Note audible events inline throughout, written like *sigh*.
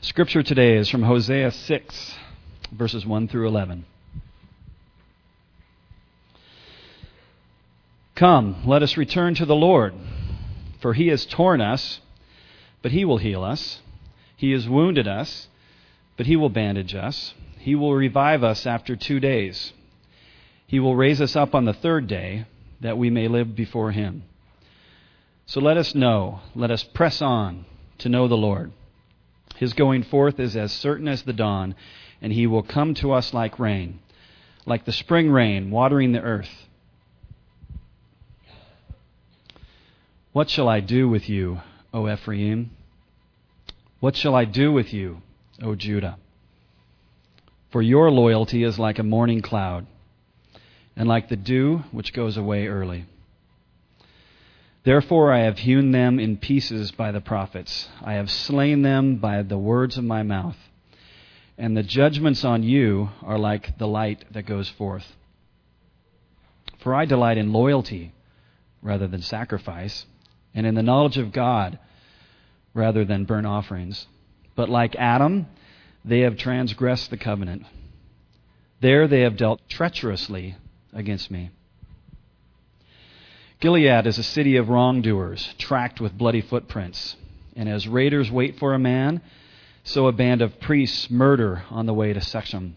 Scripture today is from Hosea 6, verses 1 through 11. Come, let us return to the Lord, for he has torn us, but he will heal us. He has wounded us, but he will bandage us. He will revive us after two days. He will raise us up on the third day, that we may live before him. So let us know, let us press on to know the Lord. His going forth is as certain as the dawn, and he will come to us like rain, like the spring rain watering the earth. What shall I do with you, O Ephraim? What shall I do with you, O Judah? For your loyalty is like a morning cloud, and like the dew which goes away early. Therefore I have hewn them in pieces by the prophets. I have slain them by the words of my mouth. And the judgments on you are like the light that goes forth. For I delight in loyalty rather than sacrifice, and in the knowledge of God rather than burnt offerings. But like Adam, they have transgressed the covenant. There they have dealt treacherously against me. Gilead is a city of wrongdoers, tracked with bloody footprints. And as raiders wait for a man, so a band of priests murder on the way to Shechem.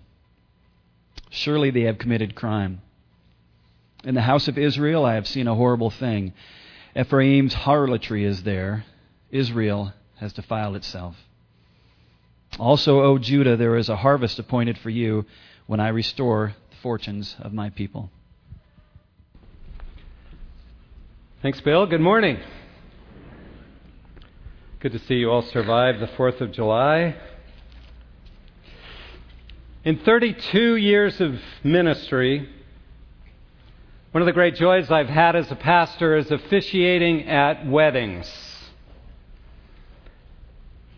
Surely they have committed crime. In the house of Israel, I have seen a horrible thing. Ephraim's harlotry is there. Israel has defiled itself. Also, O Judah, there is a harvest appointed for you when I restore the fortunes of my people. Thanks, Bill. Good morning. Good to see you all survive the 4th of July. In 32 years of ministry, one of the great joys I've had as a pastor is officiating at weddings.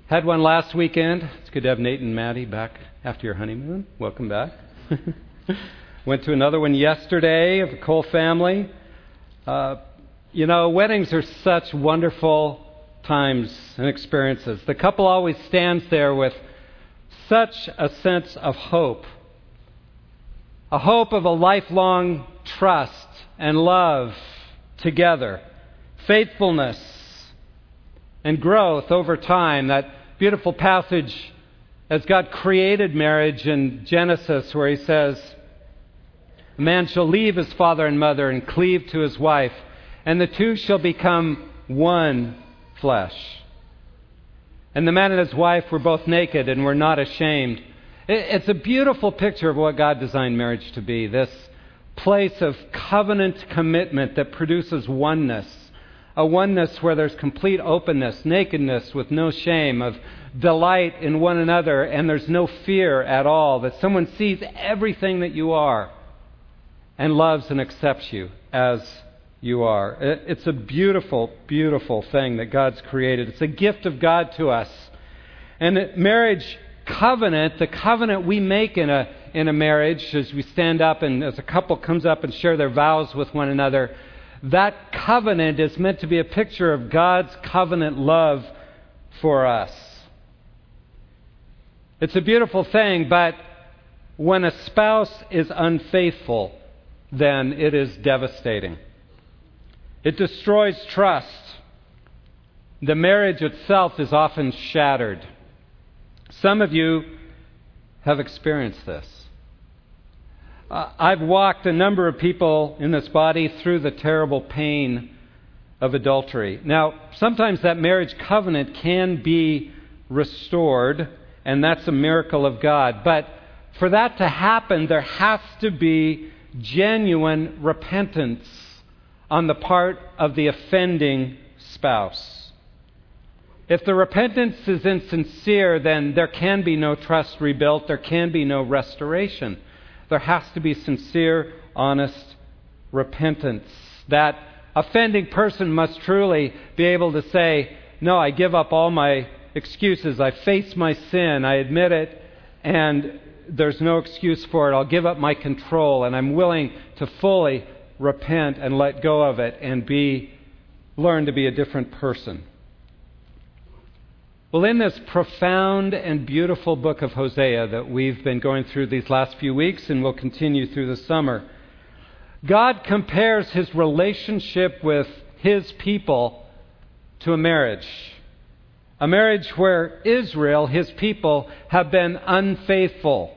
Had one last weekend. It's good to have Nate and Maddie back after your honeymoon. Welcome back. *laughs* Went to another one yesterday of the Cole family. Uh, you know, weddings are such wonderful times and experiences. The couple always stands there with such a sense of hope a hope of a lifelong trust and love together, faithfulness and growth over time. That beautiful passage as God created marriage in Genesis, where He says, A man shall leave his father and mother and cleave to his wife and the two shall become one flesh. And the man and his wife were both naked and were not ashamed. It's a beautiful picture of what God designed marriage to be this place of covenant commitment that produces oneness. A oneness where there's complete openness, nakedness with no shame, of delight in one another, and there's no fear at all. That someone sees everything that you are and loves and accepts you as you are. It's a beautiful, beautiful thing that God's created. It's a gift of God to us. And marriage covenant, the covenant we make in a, in a marriage as we stand up and as a couple comes up and share their vows with one another, that covenant is meant to be a picture of God's covenant love for us. It's a beautiful thing, but when a spouse is unfaithful, then it is devastating. It destroys trust. The marriage itself is often shattered. Some of you have experienced this. Uh, I've walked a number of people in this body through the terrible pain of adultery. Now, sometimes that marriage covenant can be restored, and that's a miracle of God. But for that to happen, there has to be genuine repentance on the part of the offending spouse. If the repentance is insincere, then there can be no trust rebuilt, there can be no restoration. There has to be sincere, honest repentance. That offending person must truly be able to say, No, I give up all my excuses. I face my sin. I admit it. And there's no excuse for it. I'll give up my control. And I'm willing to fully repent and let go of it and be learn to be a different person. Well, in this profound and beautiful book of Hosea that we've been going through these last few weeks and will continue through the summer, God compares his relationship with his people to a marriage. A marriage where Israel, his people, have been unfaithful.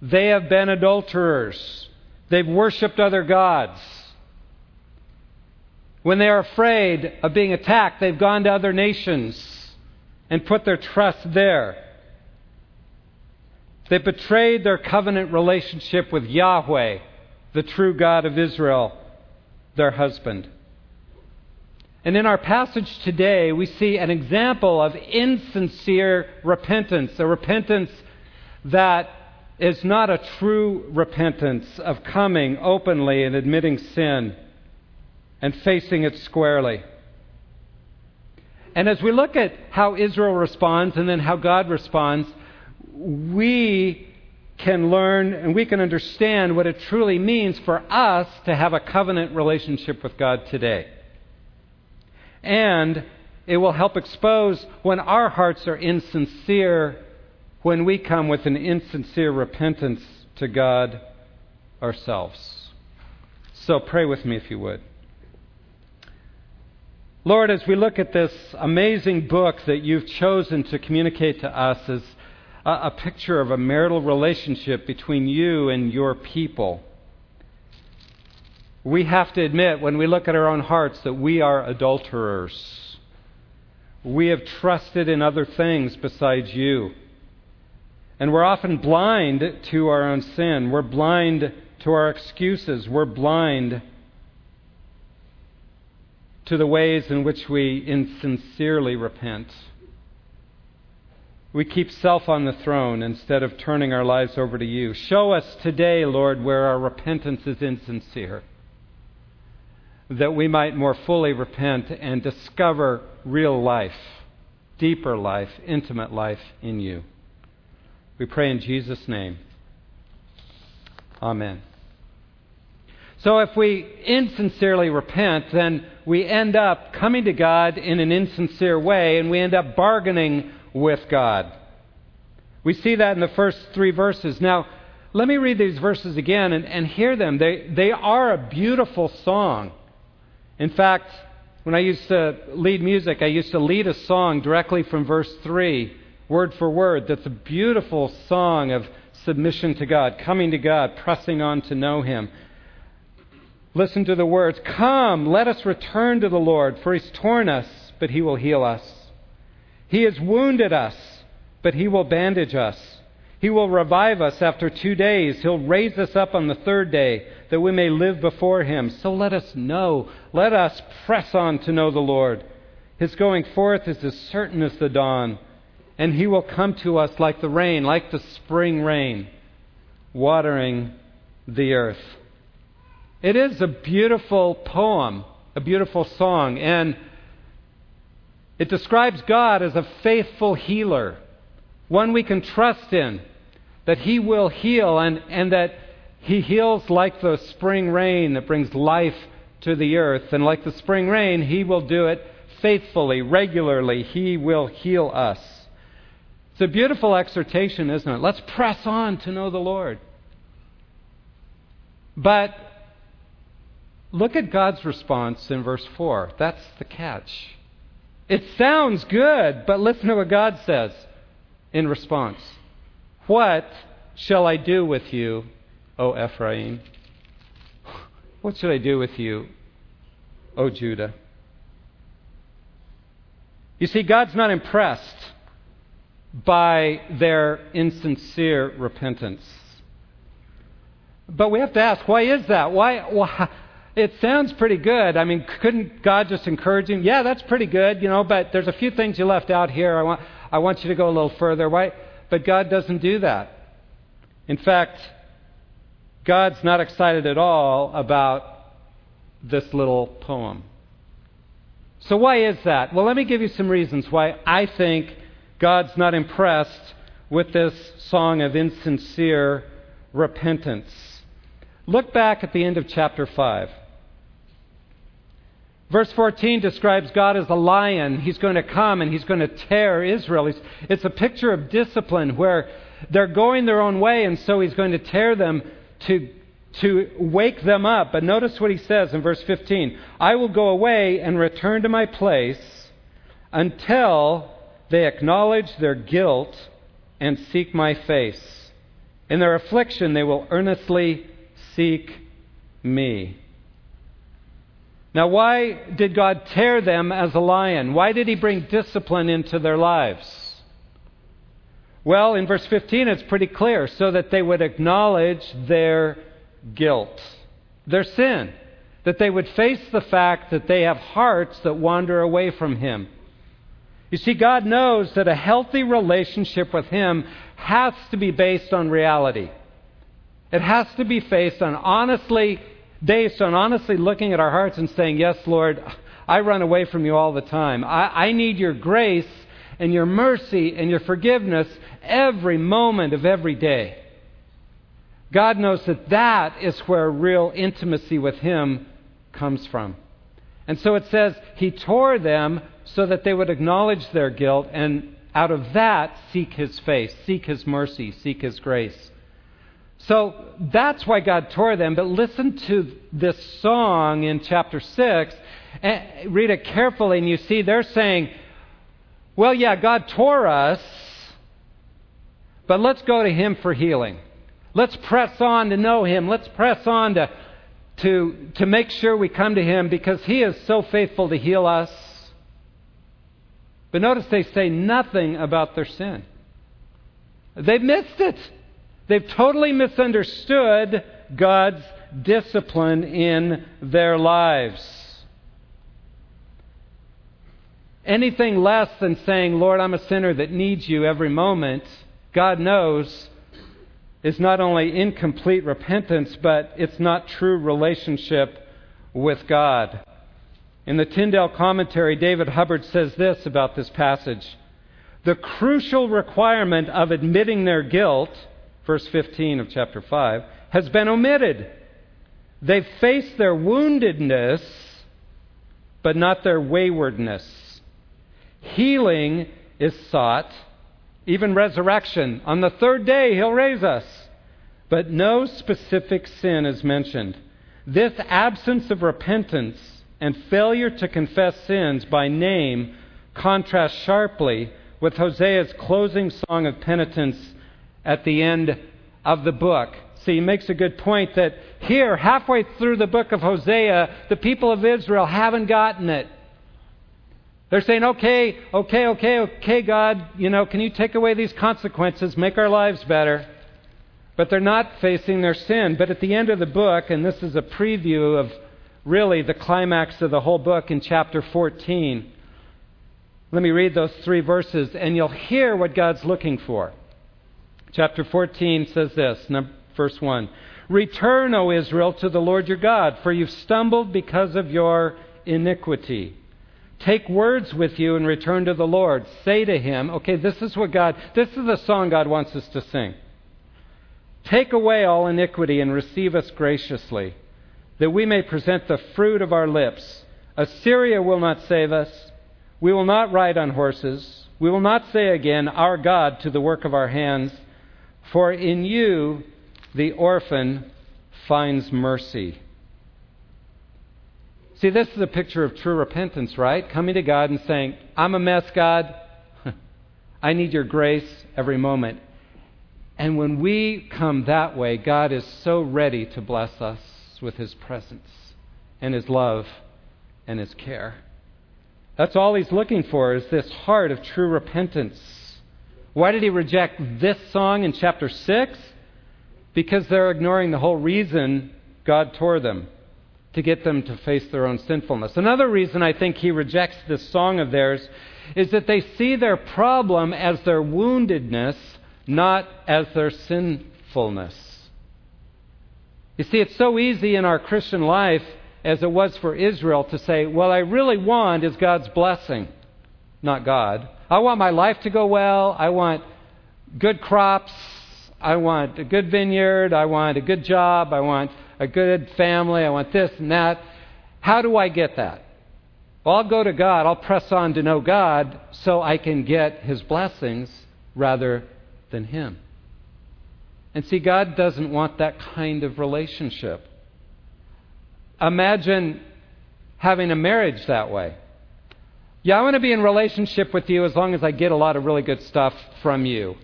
They have been adulterers. They've worshiped other gods. When they are afraid of being attacked, they've gone to other nations and put their trust there. They betrayed their covenant relationship with Yahweh, the true God of Israel, their husband. And in our passage today, we see an example of insincere repentance, a repentance that is not a true repentance of coming openly and admitting sin and facing it squarely. And as we look at how Israel responds and then how God responds, we can learn and we can understand what it truly means for us to have a covenant relationship with God today. And it will help expose when our hearts are insincere, when we come with an insincere repentance to God ourselves. So pray with me if you would. Lord, as we look at this amazing book that you've chosen to communicate to us as a, a picture of a marital relationship between you and your people, we have to admit when we look at our own hearts that we are adulterers. We have trusted in other things besides you. And we're often blind to our own sin. We're blind to our excuses. We're blind to the ways in which we insincerely repent. We keep self on the throne instead of turning our lives over to you. Show us today, Lord, where our repentance is insincere, that we might more fully repent and discover real life, deeper life, intimate life in you. We pray in Jesus' name. Amen. So if we insincerely repent, then we end up coming to God in an insincere way and we end up bargaining with God. We see that in the first three verses. Now, let me read these verses again and, and hear them. They, they are a beautiful song. In fact, when I used to lead music, I used to lead a song directly from verse 3, word for word. That's a beautiful song of submission to God, coming to God, pressing on to know Him. Listen to the words Come, let us return to the Lord, for he's torn us, but he will heal us. He has wounded us, but he will bandage us. He will revive us after two days. He'll raise us up on the third day, that we may live before him. So let us know. Let us press on to know the Lord. His going forth is as certain as the dawn, and he will come to us like the rain, like the spring rain, watering the earth. It is a beautiful poem, a beautiful song, and it describes God as a faithful healer, one we can trust in, that He will heal, and, and that He heals like the spring rain that brings life to the earth. And like the spring rain, He will do it faithfully, regularly. He will heal us. It's a beautiful exhortation, isn't it? Let's press on to know the Lord. But Look at God's response in verse 4. That's the catch. It sounds good, but listen to what God says in response. What shall I do with you, O Ephraim? *laughs* What should I do with you, O Judah? You see, God's not impressed by their insincere repentance. But we have to ask, why is that? Why, why, it sounds pretty good. I mean, couldn't God just encourage him? Yeah, that's pretty good, you know, but there's a few things you left out here. I want, I want you to go a little further. Why? But God doesn't do that. In fact, God's not excited at all about this little poem. So, why is that? Well, let me give you some reasons why I think God's not impressed with this song of insincere repentance. Look back at the end of chapter 5. Verse 14 describes God as a lion. He's going to come and he's going to tear Israel. it's a picture of discipline where they're going their own way, and so he's going to tear them to, to wake them up. But notice what he says in verse 15 I will go away and return to my place until they acknowledge their guilt and seek my face. In their affliction, they will earnestly seek me. Now, why did God tear them as a lion? Why did He bring discipline into their lives? Well, in verse 15, it's pretty clear so that they would acknowledge their guilt, their sin, that they would face the fact that they have hearts that wander away from Him. You see, God knows that a healthy relationship with Him has to be based on reality. It has to be based on honestly based on honestly looking at our hearts and saying, Yes, Lord, I run away from you all the time. I, I need your grace and your mercy and your forgiveness every moment of every day. God knows that that is where real intimacy with Him comes from. And so it says, He tore them so that they would acknowledge their guilt and out of that seek His face, seek His mercy, seek His grace. So that's why God tore them. But listen to this song in chapter 6. And read it carefully, and you see they're saying, well, yeah, God tore us, but let's go to Him for healing. Let's press on to know Him. Let's press on to, to, to make sure we come to Him because He is so faithful to heal us. But notice they say nothing about their sin. They've missed it. They've totally misunderstood God's discipline in their lives. Anything less than saying, Lord, I'm a sinner that needs you every moment, God knows is not only incomplete repentance, but it's not true relationship with God. In the Tyndale commentary, David Hubbard says this about this passage The crucial requirement of admitting their guilt verse 15 of chapter 5, has been omitted. They've faced their woundedness, but not their waywardness. Healing is sought, even resurrection. On the third day, He'll raise us. But no specific sin is mentioned. This absence of repentance and failure to confess sins by name contrasts sharply with Hosea's closing song of penitence at the end of the book. See, he makes a good point that here, halfway through the book of Hosea, the people of Israel haven't gotten it. They're saying, okay, okay, okay, okay, God, you know, can you take away these consequences, make our lives better? But they're not facing their sin. But at the end of the book, and this is a preview of really the climax of the whole book in chapter 14, let me read those three verses, and you'll hear what God's looking for. Chapter 14 says this, verse 1 Return, O Israel, to the Lord your God, for you've stumbled because of your iniquity. Take words with you and return to the Lord. Say to him, okay, this is what God, this is the song God wants us to sing. Take away all iniquity and receive us graciously, that we may present the fruit of our lips. Assyria will not save us. We will not ride on horses. We will not say again, Our God, to the work of our hands. For in you the orphan finds mercy. See, this is a picture of true repentance, right? Coming to God and saying, I'm a mess, God. *laughs* I need your grace every moment. And when we come that way, God is so ready to bless with his presence and his love and his care. That's all he's looking for is this heart of true repentance. Why did he reject this song in chapter 6? Because they're ignoring the whole reason God tore them to get them to face their own sinfulness. Another reason I think he rejects this song of theirs is that they see their problem as their woundedness, not as their sinfulness. You see, it's so easy in our Christian life, as it was for Israel, to say, What I really want is God's blessing, not God. I want my life to go well. I want good crops. I want a good vineyard. I want a good job. I want a good family. I want this and that. How do I get that? Well, I'll go to God, I'll press on to know God so I can get His blessings rather than Him. And see, God doesn't want that kind of relationship. Imagine having a marriage that way. Yeah, I want to be in relationship with you as long as I get a lot of really good stuff from you.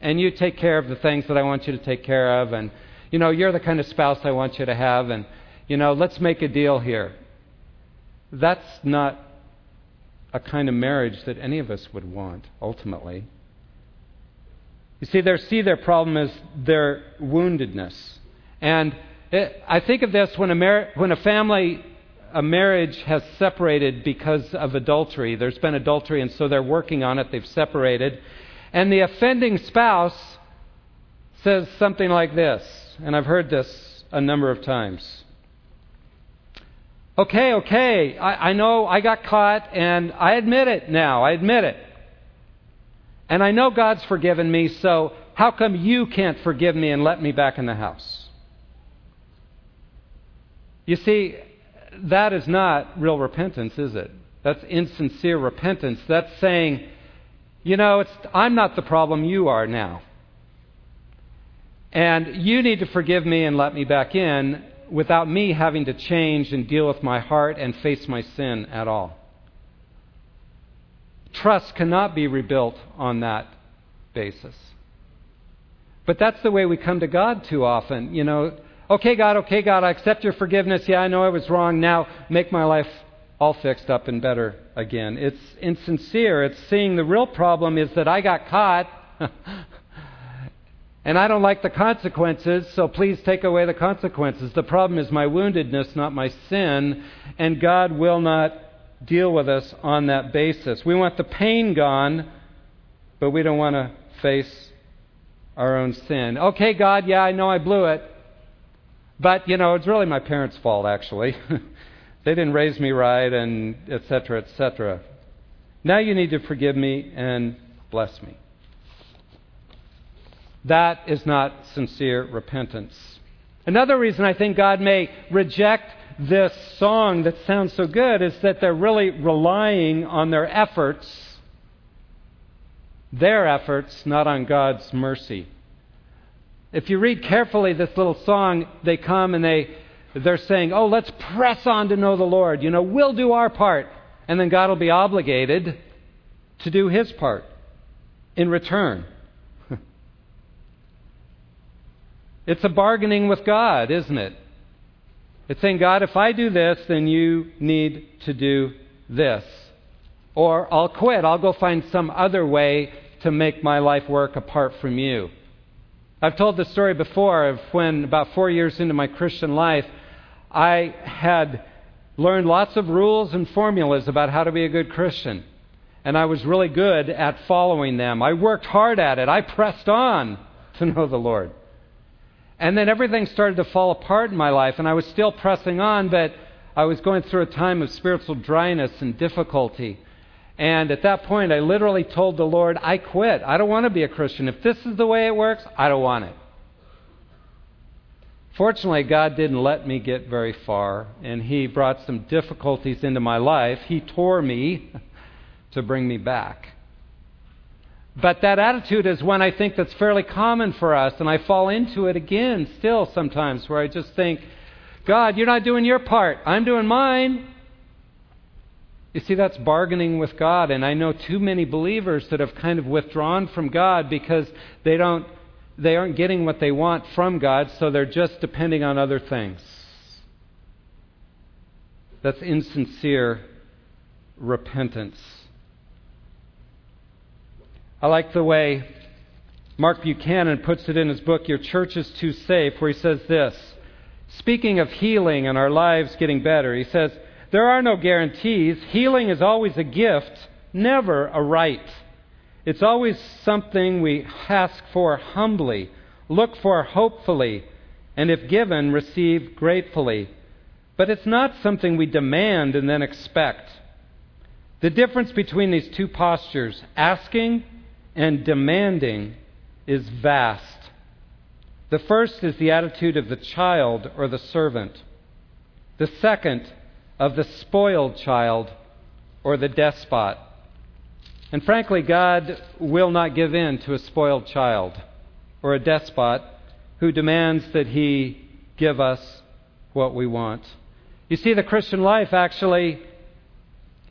And you take care of the things that I want you to take care of. And, you know, you're the kind of spouse I want you to have. And, you know, let's make a deal here. That's not a kind of marriage that any of us would want, ultimately. You see, their, see, their problem is their woundedness. And it, I think of this when a, mar- when a family, a marriage has separated because of adultery. There's been adultery, and so they're working on it. They've separated. And the offending spouse says something like this, and I've heard this a number of times. Okay, okay, I, I know I got caught, and I admit it now. I admit it. And I know God's forgiven me, so how come you can't forgive me and let me back in the house? You see, that is not real repentance, is it? That's insincere repentance. That's saying, you know, I'm not the problem, you are now. And you need to forgive me and let me back in without me having to change and deal with my heart and face my sin at all. Trust cannot be rebuilt on that basis. But that's the way we come to God too often. You know, okay, God, okay, God, I accept your forgiveness. Yeah, I know I was wrong. Now make my life all fixed up and better again. It's insincere. It's seeing the real problem is that I got caught. *laughs* and I don't like the consequences, so please take away the consequences. The problem is my woundedness, not my sin, and God will not deal with us on that basis. We want the pain gone, but we don't want to face our own sin. Okay, God, yeah, I know I blew it. But, you know, it's really my parents' fault, actually. *laughs* they didn't raise me right, and etc., etc. Now you need to forgive me and bless me. That is not sincere repentance. Another reason I think God may reject this song that sounds so good is that they're really relying on their efforts, their efforts, not on God's mercy. If you read carefully this little song, they come and they they're saying, "Oh, let's press on to know the Lord. You know, we'll do our part." And then God will be obligated to do his part in return. *laughs* it's a bargaining with God, isn't it? It's saying, God, if I do this, then you need to do this. Or I'll quit. I'll go find some other way to make my life work apart from you. I've told the story before of when, about four years into my Christian life, I had learned lots of rules and formulas about how to be a good Christian. And I was really good at following them. I worked hard at it. I pressed on to know the Lord. And then everything started to fall apart in my life, and I was still pressing on, but I was going through a time of spiritual dryness and difficulty. And at that point, I literally told the Lord, I quit. I don't want to be a Christian. If this is the way it works, I don't want it. Fortunately, God didn't let me get very far, and He brought some difficulties into my life. He tore me *laughs* to bring me back. But that attitude is one I think that's fairly common for us, and I fall into it again still sometimes where I just think, God, you're not doing your part. I'm doing mine. You see, that's bargaining with God, and I know too many believers that have kind of withdrawn from God because they don't they aren't getting what they want from God, so they're just depending on other things. That's insincere repentance. I like the way Mark Buchanan puts it in his book, Your Church is Too Safe, where he says this Speaking of healing and our lives getting better, he says, There are no guarantees. Healing is always a gift, never a right. It's always something we ask for humbly, look for hopefully, and if given, receive gratefully. But it's not something we demand and then expect. The difference between these two postures, asking and demanding is vast. The first is the attitude of the child or the servant. The second, of the spoiled child or the despot. And frankly, God will not give in to a spoiled child or a despot who demands that he give us what we want. You see, the Christian life actually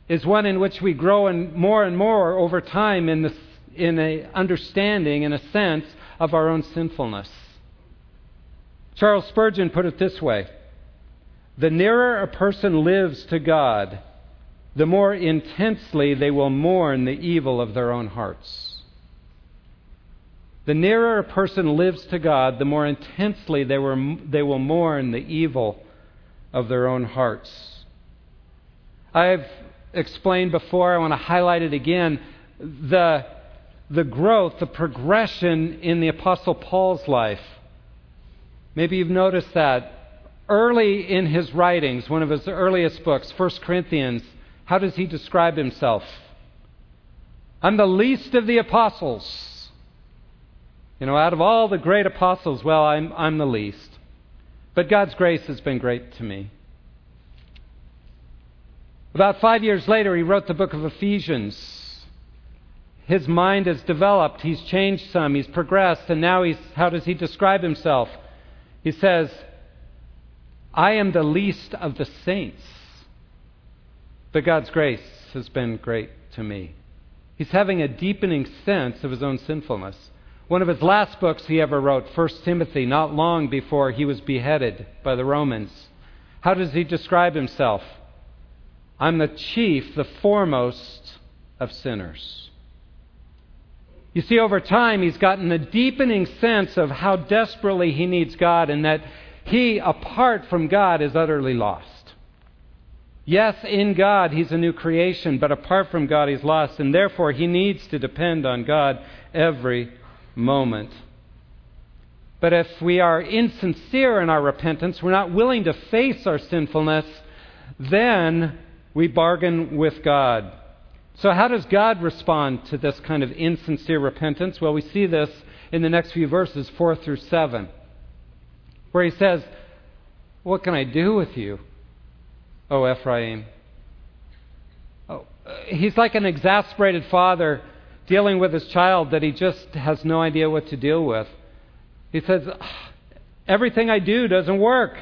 is one in which we grow in more and more over time in, the, in a understanding, in a sense, of our own sinfulness. Charles Spurgeon put it this way The nearer a person lives to God, the more intensely they will mourn the evil of their own hearts. The nearer a person lives to God, the more intensely they, were, they will mourn the evil of their own hearts. I've explained before, I want to highlight it again. The, the growth, the progression in the Apostle Paul's life. Maybe you've noticed that. Early in his writings, one of his earliest books, 1 Corinthians, how does he describe himself? I'm the least of the apostles. You know, out of all the great apostles, well, I'm, I'm the least. But God's grace has been great to me. About five years later, he wrote the book of Ephesians. His mind has developed, he's changed some, he's progressed, and now he's, how does he describe himself? He says, I am the least of the saints. But God's grace has been great to me. He's having a deepening sense of his own sinfulness. One of his last books he ever wrote, 1 Timothy, not long before he was beheaded by the Romans. How does he describe himself? I'm the chief, the foremost of sinners. You see, over time, he's gotten a deepening sense of how desperately he needs God and that he, apart from God, is utterly lost. Yes, in God, he's a new creation, but apart from God, he's lost, and therefore he needs to depend on God every moment. But if we are insincere in our repentance, we're not willing to face our sinfulness, then we bargain with God. So, how does God respond to this kind of insincere repentance? Well, we see this in the next few verses, 4 through 7, where he says, What can I do with you? O Ephraim. Oh, he's like an exasperated father dealing with his child that he just has no idea what to deal with. He says, ah, Everything I do doesn't work.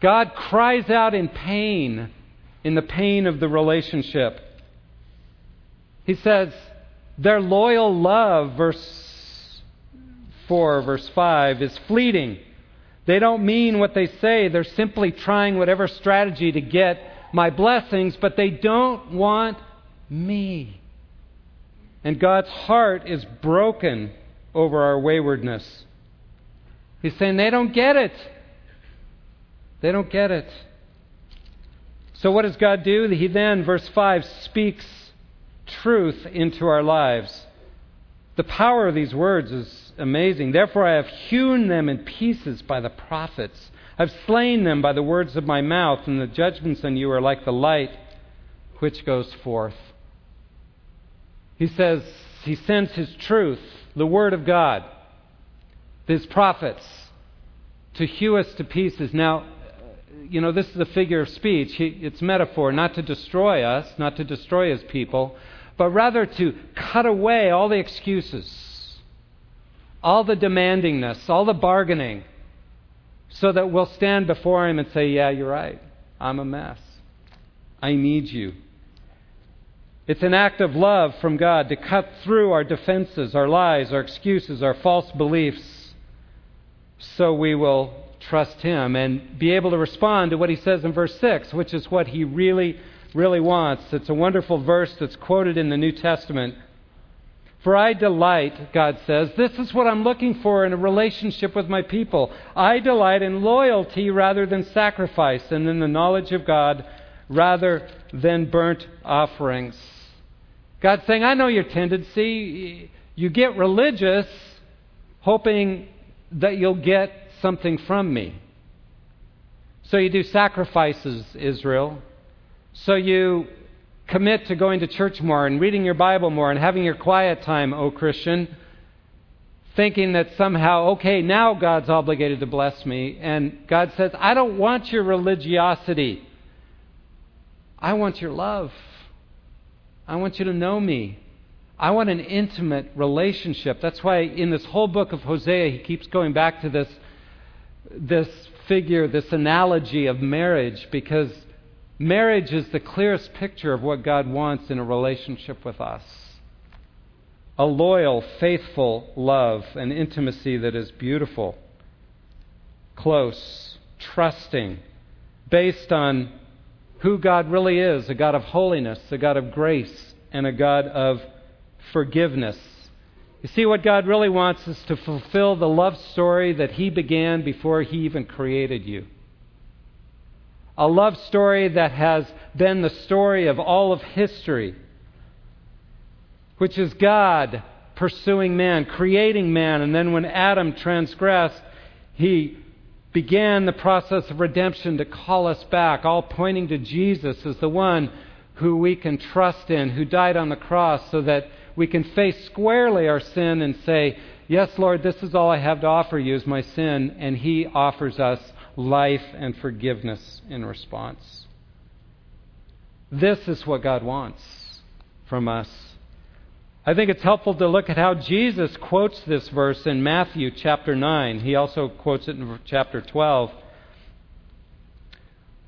God cries out in pain, in the pain of the relationship. He says, Their loyal love, verse 4, verse 5, is fleeting. They don't mean what they say. They're simply trying whatever strategy to get my blessings, but they don't want me. And God's heart is broken over our waywardness. He's saying they don't get it. They don't get it. So, what does God do? He then, verse 5, speaks truth into our lives. The power of these words is amazing. Therefore, I have hewn them in pieces by the prophets. I've slain them by the words of my mouth, and the judgments on you are like the light which goes forth. He says he sends his truth, the word of God, his prophets, to hew us to pieces. Now, you know, this is a figure of speech. It's metaphor, not to destroy us, not to destroy his people, but rather to cut away all the excuses all the demandingness, all the bargaining, so that we'll stand before Him and say, Yeah, you're right. I'm a mess. I need you. It's an act of love from God to cut through our defenses, our lies, our excuses, our false beliefs, so we will trust Him and be able to respond to what He says in verse 6, which is what He really, really wants. It's a wonderful verse that's quoted in the New Testament. For I delight, God says, this is what I'm looking for in a relationship with my people. I delight in loyalty rather than sacrifice, and in the knowledge of God rather than burnt offerings. God's saying, I know your tendency. You get religious hoping that you'll get something from me. So you do sacrifices, Israel. So you commit to going to church more and reading your Bible more and having your quiet time, O Christian, thinking that somehow, okay, now God's obligated to bless me. And God says, I don't want your religiosity. I want your love. I want you to know me. I want an intimate relationship. That's why in this whole book of Hosea, he keeps going back to this, this figure, this analogy of marriage, because marriage is the clearest picture of what God wants in a relationship with us a loyal, faithful love, an intimacy that is beautiful, close, trusting, based on who God really is a God of holiness, a God of grace, and a God of forgiveness. You see, what God really wants is to fulfill the love story that He began before He even created you. A love story that has been the story of all of history, which is God pursuing man, creating man, and then when Adam transgressed, He began the process of redemption to call us back, all pointing to Jesus as the one who we can trust in, who died on the cross so that we can face squarely our sin and say, Yes, Lord, this is all I have to offer you is my sin, and He offers us life and forgiveness in response. This is what God wants from us. I think it's helpful to look at how Jesus quotes this verse in Matthew chapter 9. He also quotes it in chapter 12,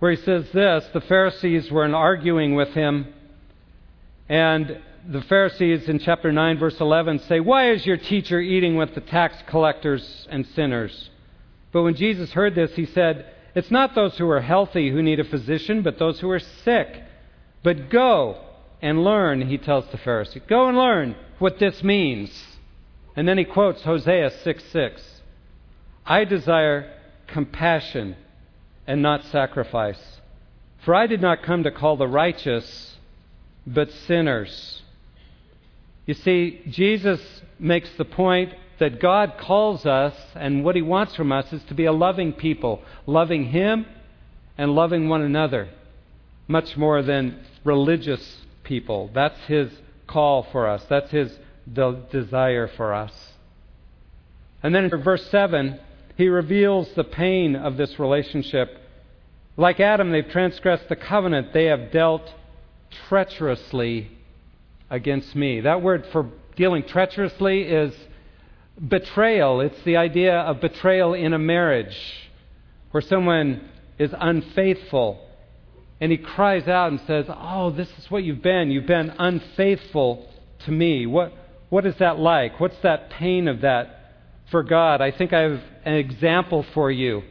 where he says this The Pharisees were arguing with him, and the Pharisees in chapter 9, verse 11 say, Why is your teacher eating with the tax collectors and sinners? But when Jesus heard this, he said, It's not those who are healthy who need a physician, but those who are sick. But go and learn, he tells the Pharisee. Go and learn what this means. And then he quotes Hosea 6 6. I desire compassion and not sacrifice. For I did not come to call the righteous, but sinners. You see, Jesus makes the point that God calls us, and what He wants from us is to be a loving people, loving Him and loving one another, much more than religious people. That's His call for us, that's His de- desire for us. And then in verse 7, He reveals the pain of this relationship. Like Adam, they've transgressed the covenant, they have dealt treacherously against me. That word for dealing treacherously is betrayal. It's the idea of betrayal in a marriage where someone is unfaithful and he cries out and says, Oh, this is what you've been. You've been unfaithful to me. What, what is that like? What's that pain of that for God? I think I have an example for you.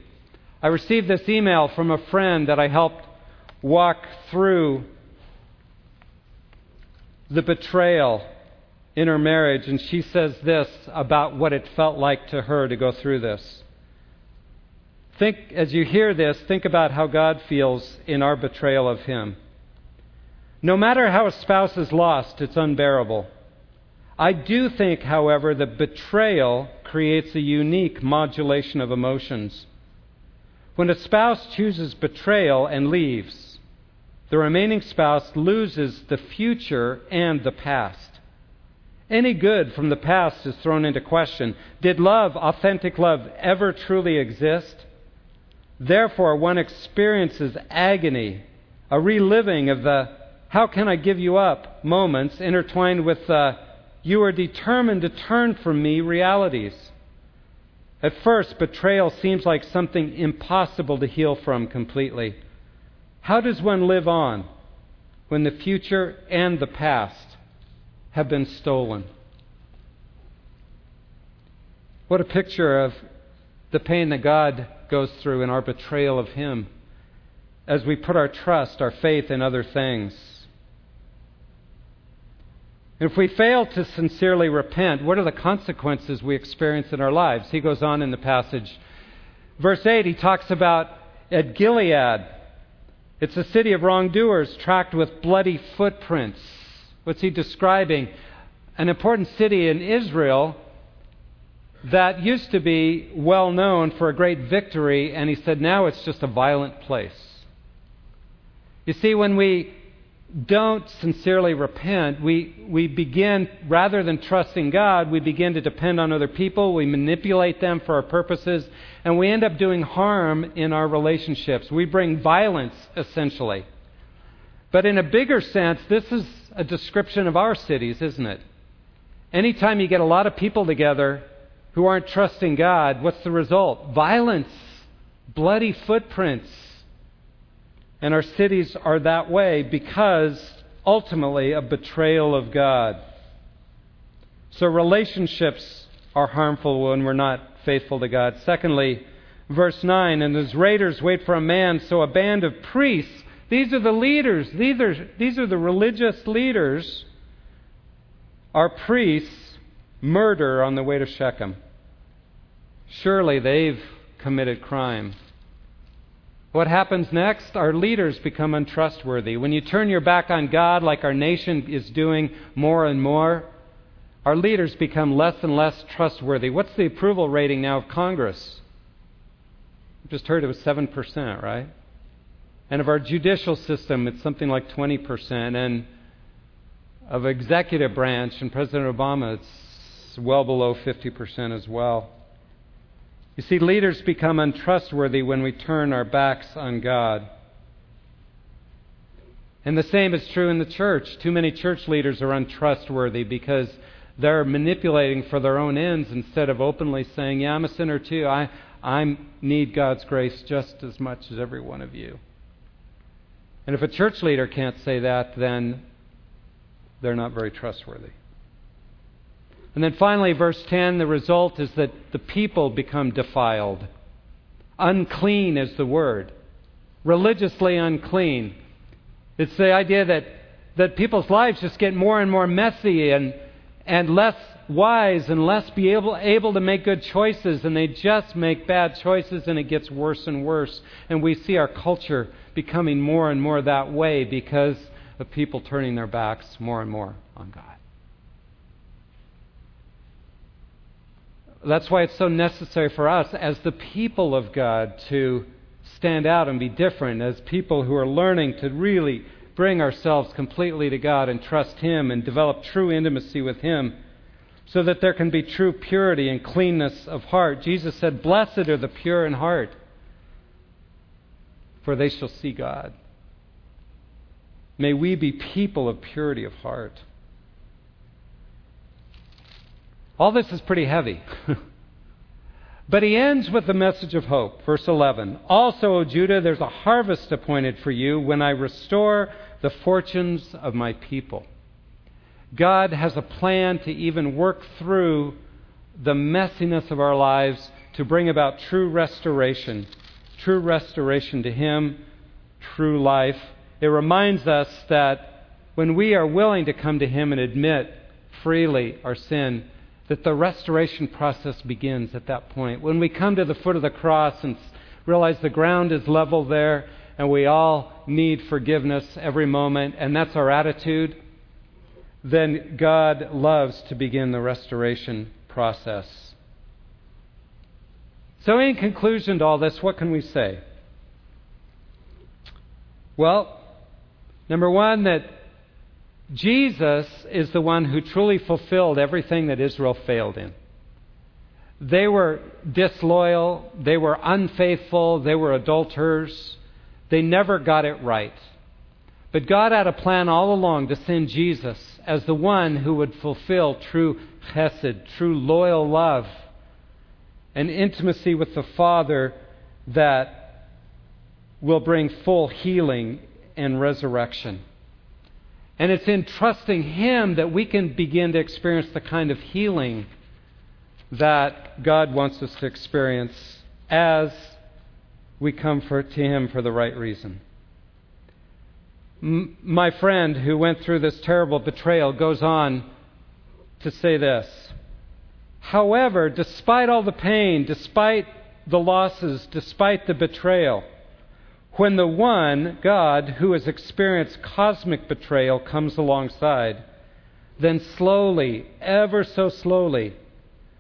I received this email from a friend that I helped walk through the betrayal in her marriage, and she says this about what it felt like to her to go through this. Think, as you hear this, think about how God feels in our betrayal of Him. No matter how a spouse is lost, it's unbearable. I do think, however, that betrayal creates a unique modulation of emotions. When a spouse chooses betrayal and leaves, the remaining spouse loses the future and the past. Any good from the past is thrown into question. Did love, authentic love, ever truly exist? Therefore, one experiences agony, a reliving of the how can I give you up moments intertwined with the you are determined to turn from me realities. At first, betrayal seems like something impossible to heal from completely. How does one live on when the future and the past have been stolen? What a picture of the pain that God goes through in our betrayal of Him as we put our trust, our faith in other things. If we fail to sincerely repent, what are the consequences we experience in our lives? He goes on in the passage. Verse 8, he talks about at Gilead, it's a city of wrongdoers tracked with bloody footprints. What's he describing? An important city in Israel that used to be well known for a great victory, and he said now it's just a violent place. You see, when we don't sincerely repent, we, we begin, rather than trusting God, we begin to depend on other people. We manipulate them for our purposes, and we end up doing harm in our relationships. We bring violence, essentially. But in a bigger sense, this is a description of our cities, isn't it? Anytime you get a lot of people together who aren't trusting God, what's the result? Violence, bloody footprints. And our cities are that way because ultimately a betrayal of God. So relationships are harmful when we're not faithful to God. Secondly, verse 9, and as raiders wait for a man, so a band of priests, these are the leaders, these are, these are the religious leaders, our priests murder on the way to Shechem. Surely they've committed crime. What happens next? Our leaders become untrustworthy. When you turn your back on God, like our nation is doing more and more, our leaders become less and less trustworthy. What's the approval rating now of Congress? I just heard it was 7%, right? And of our judicial system, it's something like 20%. And of executive branch and President Obama, it's well below 50% as well. You see, leaders become untrustworthy when we turn our backs on God. And the same is true in the church. Too many church leaders are untrustworthy because they're manipulating for their own ends instead of openly saying, Yeah, I'm a sinner too. I, I need God's grace just as much as every one of you. And if a church leader can't say that, then they're not very trustworthy. And then finally, verse 10 the result is that the people become defiled. Unclean is the word. Religiously unclean. It's the idea that, that people's lives just get more and more messy and, and less wise and less be able, able to make good choices, and they just make bad choices, and it gets worse and worse. And we see our culture becoming more and more that way because of people turning their backs more and more on God. That's why it's so necessary for us as the people of God to stand out and be different, as people who are learning to really bring ourselves completely to God and trust Him and develop true intimacy with Him so that there can be true purity and cleanness of heart. Jesus said, Blessed are the pure in heart, for they shall see God. May we be people of purity of heart. All this is pretty heavy. *laughs* but he ends with the message of hope. Verse 11 Also, O Judah, there's a harvest appointed for you when I restore the fortunes of my people. God has a plan to even work through the messiness of our lives to bring about true restoration, true restoration to Him, true life. It reminds us that when we are willing to come to Him and admit freely our sin, that the restoration process begins at that point. When we come to the foot of the cross and realize the ground is level there and we all need forgiveness every moment, and that's our attitude, then God loves to begin the restoration process. So, in conclusion to all this, what can we say? Well, number one, that Jesus is the one who truly fulfilled everything that Israel failed in. They were disloyal, they were unfaithful, they were adulterers, they never got it right. But God had a plan all along to send Jesus as the one who would fulfill true chesed, true loyal love, and intimacy with the Father that will bring full healing and resurrection. And it's in trusting Him that we can begin to experience the kind of healing that God wants us to experience as we come for, to Him for the right reason. M- my friend who went through this terrible betrayal goes on to say this. However, despite all the pain, despite the losses, despite the betrayal, when the one, God, who has experienced cosmic betrayal comes alongside, then slowly, ever so slowly,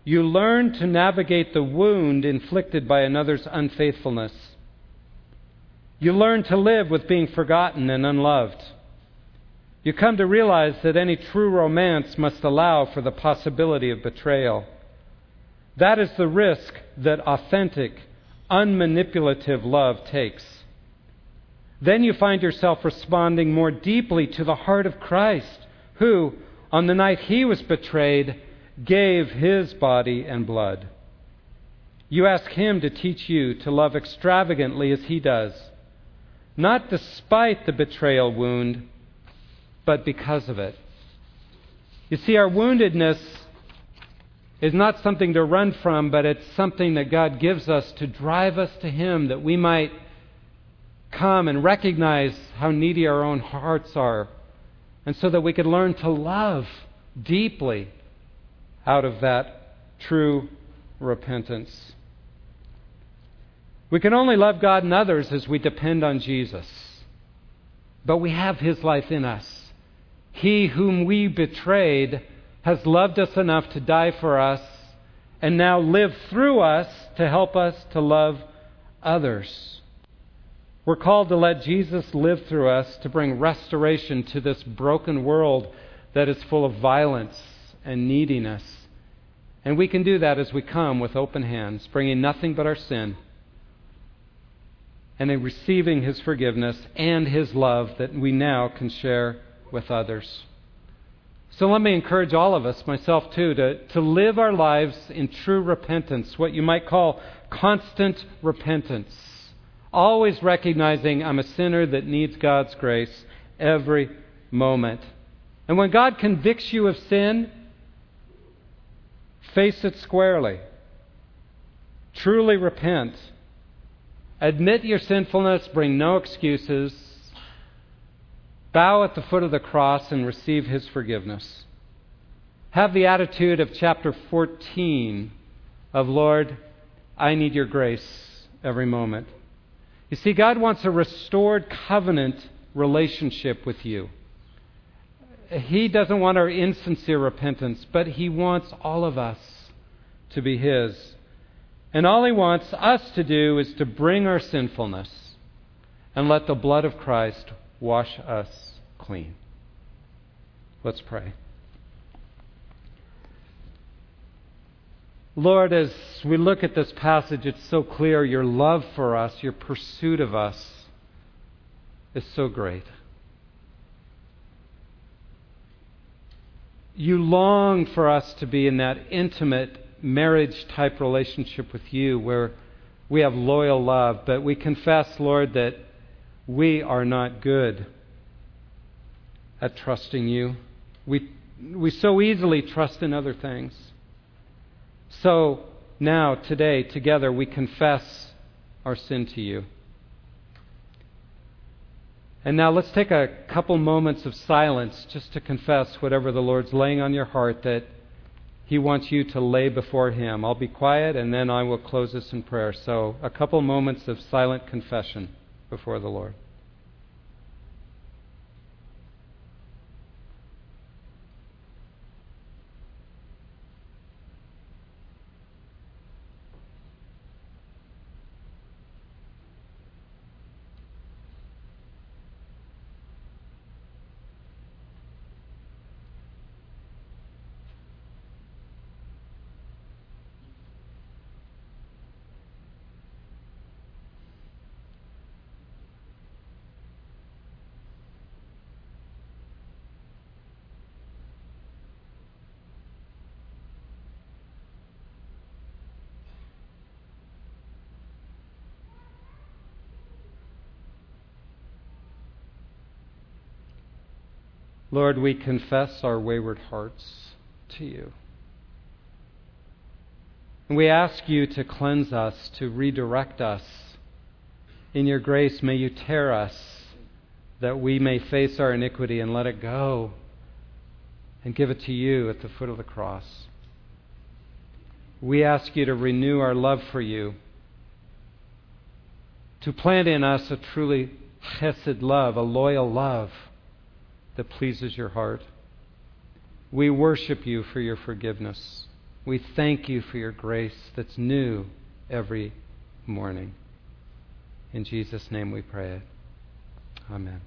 you learn to navigate the wound inflicted by another's unfaithfulness. You learn to live with being forgotten and unloved. You come to realize that any true romance must allow for the possibility of betrayal. That is the risk that authentic, unmanipulative love takes. Then you find yourself responding more deeply to the heart of Christ, who, on the night he was betrayed, gave his body and blood. You ask him to teach you to love extravagantly as he does, not despite the betrayal wound, but because of it. You see, our woundedness is not something to run from, but it's something that God gives us to drive us to Him that we might come and recognize how needy our own hearts are, and so that we could learn to love deeply out of that true repentance. We can only love God and others as we depend on Jesus. But we have His life in us. He whom we betrayed has loved us enough to die for us and now live through us to help us to love others. We're called to let Jesus live through us to bring restoration to this broken world that is full of violence and neediness. And we can do that as we come with open hands, bringing nothing but our sin, and in receiving His forgiveness and His love that we now can share with others. So let me encourage all of us, myself too, to, to live our lives in true repentance, what you might call constant repentance. Always recognizing I'm a sinner that needs God's grace every moment. And when God convicts you of sin, face it squarely. Truly repent. Admit your sinfulness, bring no excuses, Bow at the foot of the cross and receive his forgiveness. Have the attitude of chapter 14 of Lord, I need your grace every moment. You see, God wants a restored covenant relationship with you. He doesn't want our insincere repentance, but He wants all of us to be His. And all He wants us to do is to bring our sinfulness and let the blood of Christ wash us clean. Let's pray. Lord, as we look at this passage, it's so clear your love for us, your pursuit of us is so great. You long for us to be in that intimate marriage type relationship with you where we have loyal love, but we confess, Lord, that we are not good at trusting you. We, we so easily trust in other things. So now, today, together, we confess our sin to you. And now let's take a couple moments of silence just to confess whatever the Lord's laying on your heart that He wants you to lay before Him. I'll be quiet and then I will close this in prayer. So, a couple moments of silent confession before the Lord. Lord, we confess our wayward hearts to you. And we ask you to cleanse us, to redirect us. In your grace, may you tear us that we may face our iniquity and let it go and give it to you at the foot of the cross. We ask you to renew our love for you, to plant in us a truly chesed love, a loyal love that pleases your heart. We worship you for your forgiveness. We thank you for your grace that's new every morning. In Jesus' name we pray it. Amen.